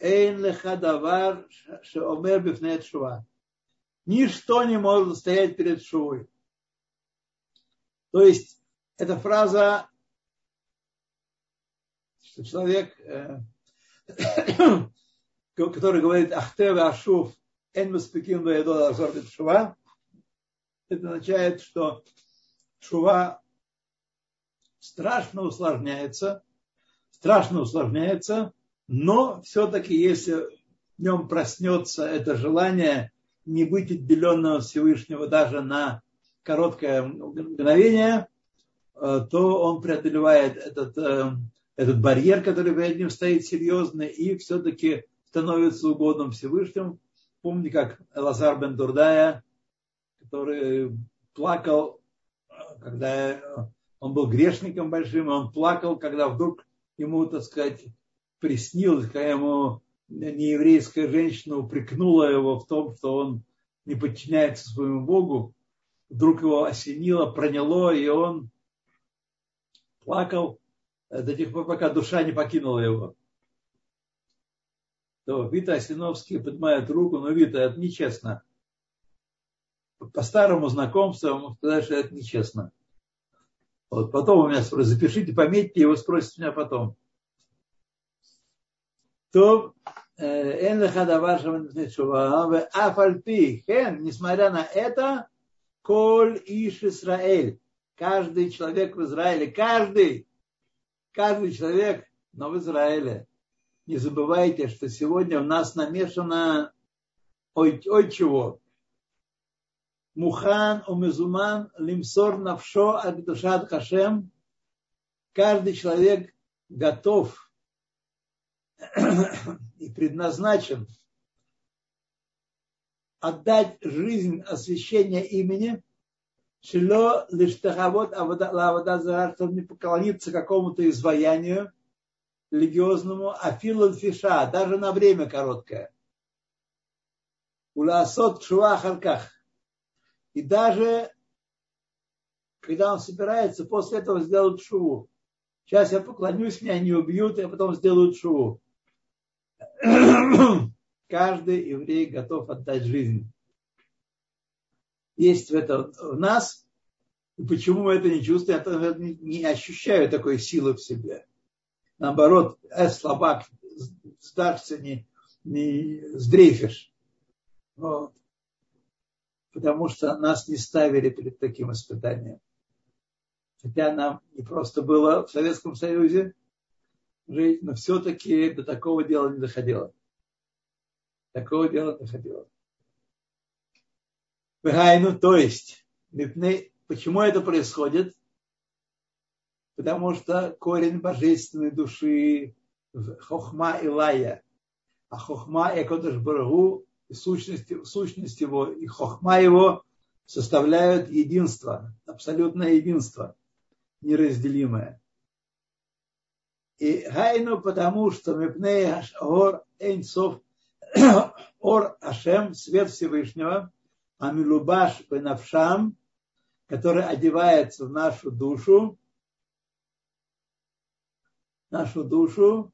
эйн лехадавар шеомер бифнет шува. Ничто не может стоять перед шувой. То есть эта фраза что человек, э, [COUGHS] который говорит Ахтев Ашуф Эн Маспекин Шува, это означает, что Шува страшно усложняется, страшно усложняется, но все-таки если в нем проснется это желание не быть отделенного Всевышнего даже на короткое мгновение, э, то он преодолевает этот э, этот барьер, который перед ним стоит серьезный, и все-таки становится угодным Всевышним. Помните, как Лазар бен Дурдая, который плакал, когда он был грешником большим, он плакал, когда вдруг ему, так сказать, приснилось, когда ему нееврейская женщина упрекнула его в том, что он не подчиняется своему Богу вдруг его осенило, проняло, и он плакал э, до тех пор, пока душа не покинула его. То Вита Осиновский поднимает руку, но Вита, это нечестно. По старому знакомству ему сказать, что это нечестно. Вот потом у меня спросят, запишите, пометьте, его спросите меня потом. То э, Энлахадаваршава Афальпи Хен, несмотря на это, Коль Иш Исраэль. Каждый человек в Израиле. Каждый. Каждый человек, но в Израиле. Не забывайте, что сегодня у нас намешано ой, ой чего. Мухан, умезуман, лимсор, навшо, аддушат, хашем. Каждый человек готов [COUGHS] и предназначен отдать жизнь освящения имени Шило лишь тахавод лавада зара, чтобы не поклониться какому-то изваянию религиозному, а филал фиша, даже на время короткое. Уласот шуа харках. И даже когда он собирается, после этого сделать шуву. Сейчас я поклонюсь, меня не убьют, и потом сделают шуву. Каждый еврей готов отдать жизнь есть в этом в нас, и почему мы это не чувствуем, не ощущаю такой силы в себе. Наоборот, э, слабак, сдашься, не, не сдрейфишь. Вот. Потому что нас не ставили перед таким испытанием. Хотя нам не просто было в Советском Союзе жить, но все-таки до такого дела не доходило. Такого дела не доходило. Вегайну, то есть, почему это происходит? Потому что корень божественной души хохма и лая, а хохма и кодыш барагу, сущность, сущность его и хохма его составляют единство, абсолютное единство, неразделимое. И гайну потому, что мипней ор эйнсов ор Ашем, свет Всевышнего, Амилубаш Бенавшам, который одевается в нашу душу, нашу душу,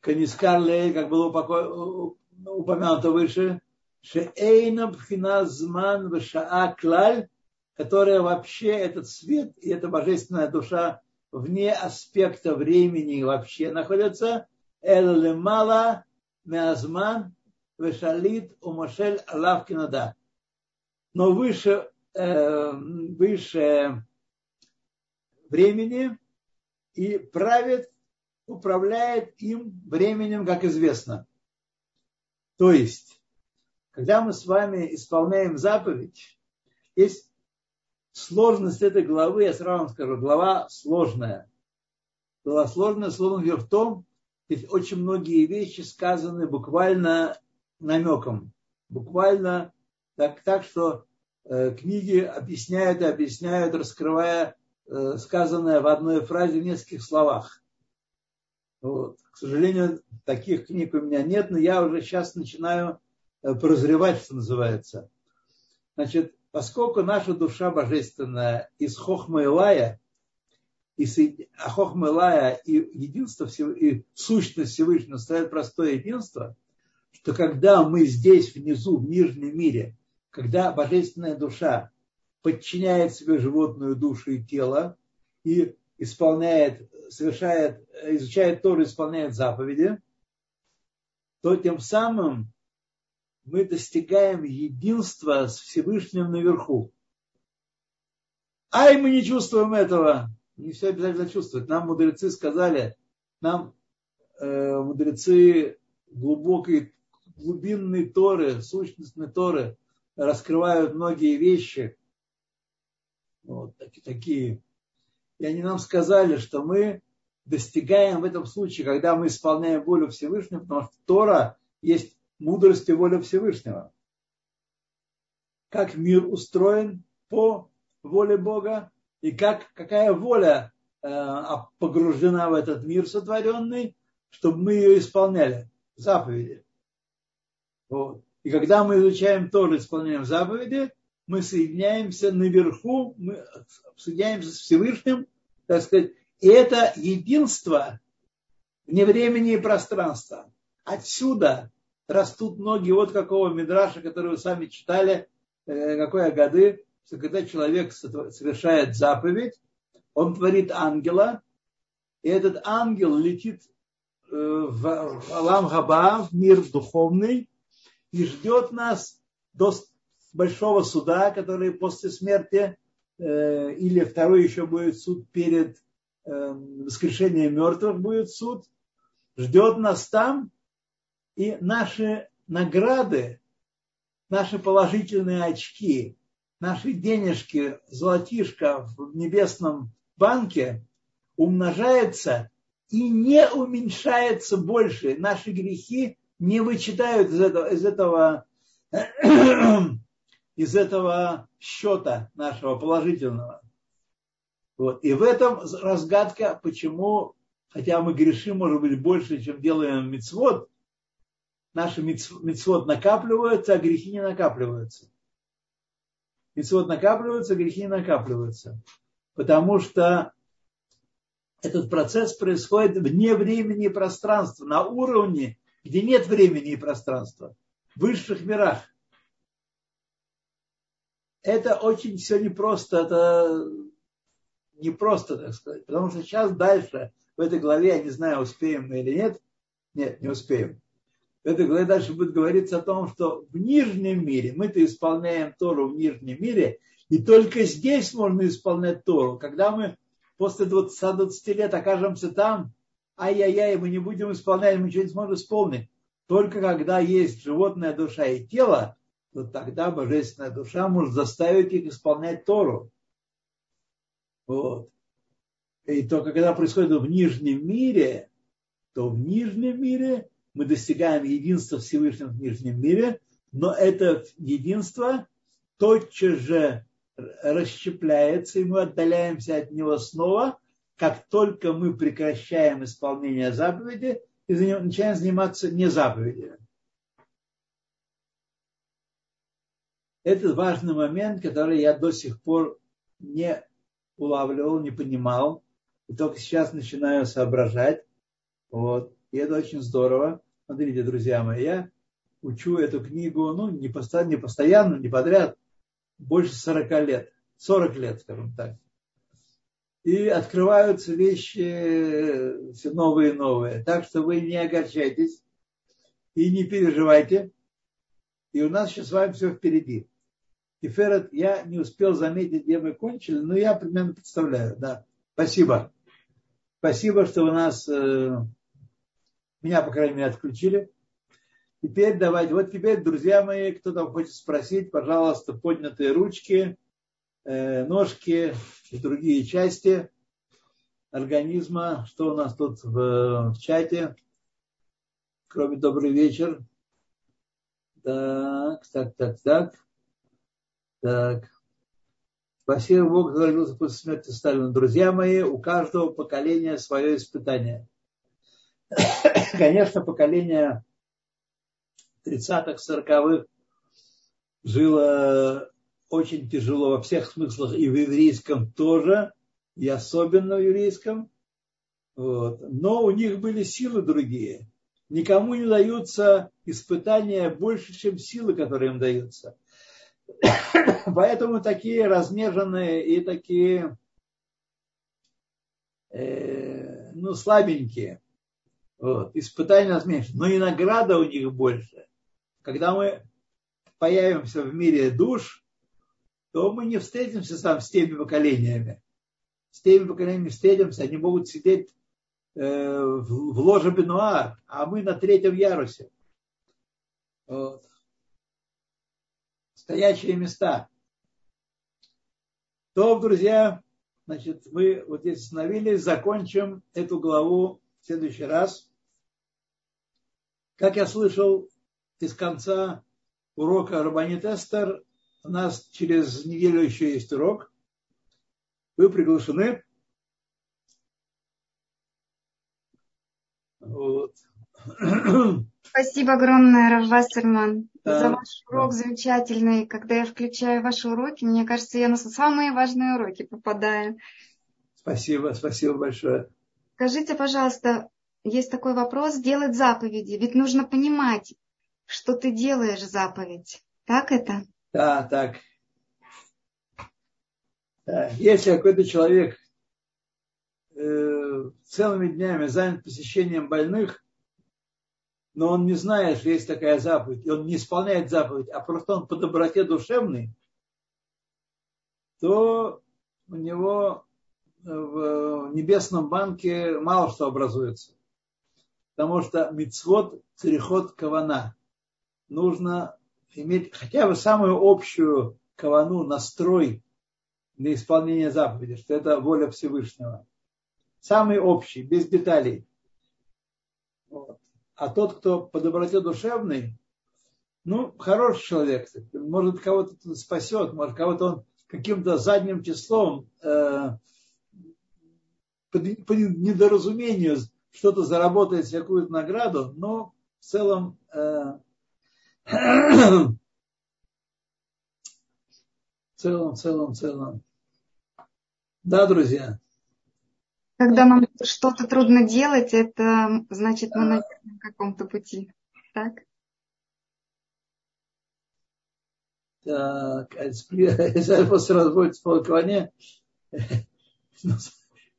Канискарле, как было упомянуто выше, Шеэйна Пхиназман Вшаа Клаль, которая вообще этот свет и эта божественная душа вне аспекта времени вообще находятся, Эл Лемала Меазман Вешалит Умашель Аллах Кинада. Но выше, э, выше времени и правит, управляет им временем, как известно. То есть, когда мы с вами исполняем заповедь, есть сложность этой главы, я сразу вам скажу, глава сложная. Глава сложная, словом в том, здесь очень многие вещи сказаны буквально намеком, буквально так, так что э, книги объясняют и объясняют, раскрывая э, сказанное в одной фразе в нескольких словах. Вот. К сожалению, таких книг у меня нет, но я уже сейчас начинаю э, прозревать, что называется. Значит, поскольку наша душа божественная из Хохма Илая, из а Хохма Илая и единство, и сущность Всевышнего стоит простое единство, что когда мы здесь, внизу, в нижнем мире, когда божественная душа подчиняет себе животную душу и тело и исполняет, совершает, изучает Тору, исполняет заповеди, то тем самым мы достигаем единства с Всевышним наверху. Ай, мы не чувствуем этого. Не все обязательно чувствовать. Нам мудрецы сказали, нам э, мудрецы глубокой, глубинной Торы, сущностной Торы раскрывают многие вещи. Вот такие. И они нам сказали, что мы достигаем в этом случае, когда мы исполняем волю Всевышнего, потому что Тора есть мудрость и воля Всевышнего. Как мир устроен по воле Бога и как, какая воля э, погружена в этот мир сотворенный, чтобы мы ее исполняли. Заповеди. Вот. И когда мы изучаем Тору, исполняем заповеди, мы соединяемся наверху, мы соединяемся с Всевышним, так сказать, и это единство вне времени и пространства. Отсюда растут ноги вот какого мидраша, который вы сами читали, э, какой годы, что когда человек совершает заповедь, он творит ангела, и этот ангел летит э, в Алам Хаба, в мир духовный, и ждет нас до большого суда, который после смерти, э, или второй еще будет суд перед воскрешением мертвых будет суд, ждет нас там, и наши награды, наши положительные очки, наши денежки, золотишко в небесном банке умножается и не уменьшается больше. Наши грехи не вычитают из этого, из этого, [CLEARS THROAT] из этого счета нашего положительного. Вот. И в этом разгадка, почему, хотя мы грешим, может быть, больше, чем делаем мецвод, наши мецвод накапливаются, а грехи не накапливаются. Мецвод накапливаются, а грехи не накапливаются. Потому что этот процесс происходит вне времени и пространства, на уровне, где нет времени и пространства, в высших мирах. Это очень все непросто, это непросто, так сказать. Потому что сейчас дальше, в этой главе, я не знаю, успеем мы или нет, нет, не успеем в этой главе дальше будет говориться о том, что в нижнем мире, мы-то исполняем Тору в нижнем мире, и только здесь можно исполнять Тору. Когда мы после 20, 20 лет окажемся там, ай-яй-яй, мы не будем исполнять, мы ничего не сможем исполнить. Только когда есть животная душа и тело, то тогда божественная душа может заставить их исполнять Тору. Вот. И только когда происходит в нижнем мире, то в нижнем мире мы достигаем единства Всевышнего в нижнем мире, но это единство тотчас же расщепляется, и мы отдаляемся от него снова, как только мы прекращаем исполнение заповеди и начинаем заниматься не заповедями. Это важный момент, который я до сих пор не улавливал, не понимал, и только сейчас начинаю соображать Вот. И это очень здорово. Смотрите, друзья мои, я учу эту книгу, ну, не постоянно, не, постоянно, не подряд, больше 40 лет. 40 лет, скажем так. И открываются вещи все новые и новые. Так что вы не огорчайтесь и не переживайте. И у нас сейчас с вами все впереди. И Ферет, я не успел заметить, где мы кончили, но я примерно представляю. Да. Спасибо. Спасибо, что у нас, э, меня, по крайней мере, отключили. Теперь давайте, вот теперь, друзья мои, кто там хочет спросить, пожалуйста, поднятые ручки, э, ножки и другие части организма. Что у нас тут в, в чате? Кроме добрый вечер. Так, так, так, так. Так. Спасибо что родился после смерти Сталина. Друзья мои, у каждого поколения свое испытание. [COUGHS] Конечно, поколение 30-х, 40-х жило очень тяжело во всех смыслах, и в еврейском тоже, и особенно в еврейском. Вот. Но у них были силы другие. Никому не даются испытания больше, чем силы, которые им даются. [COUGHS] Поэтому такие разнеженные и такие э, ну, слабенькие. Вот. Испытания нас меньше. Но и награда у них больше. Когда мы появимся в мире душ, то мы не встретимся там с теми поколениями. С теми поколениями встретимся, они могут сидеть э, в ложе Бенуар, а мы на третьем ярусе. Вот стоячие места. То, друзья, значит, мы вот здесь остановились, закончим эту главу в следующий раз. Как я слышал из конца урока Рабанит Эстер, у нас через неделю еще есть урок. Вы приглашены. Вот. Спасибо огромное, Рав Вассерман, да. за ваш урок замечательный. Когда я включаю ваши уроки, мне кажется, я на самые важные уроки попадаю. Спасибо, спасибо большое. Скажите, пожалуйста, есть такой вопрос, делать заповеди. Ведь нужно понимать, что ты делаешь заповедь. Так это? Да, так. Если какой-то человек э, целыми днями занят посещением больных, но он не знает, что есть такая заповедь, и он не исполняет заповедь, а просто он по доброте душевной, то у него в небесном банке мало что образуется. Потому что мицвод церехот кавана. Нужно иметь хотя бы самую общую кавану, настрой на исполнение заповеди, что это воля Всевышнего. Самый общий, без деталей. Вот. А тот, кто по доброте душевной, ну, хороший человек, может кого-то спасет, может кого-то он каким-то задним числом э, по, недоразумению что-то заработает всякую награду, но в целом э, в целом, в целом, в целом. Да, друзья. Когда нам что-то трудно делать, это значит мы на каком-то пути. Так? Так, если [LAUGHS] после разводится полкования,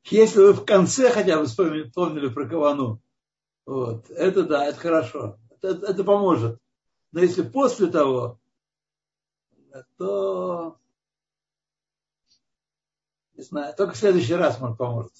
если вы в конце хотя бы вспомнили, вспомнили про Кавану, вот, это да, это хорошо. Это, это поможет. Но если после того, то не знаю, только в следующий раз может поможет.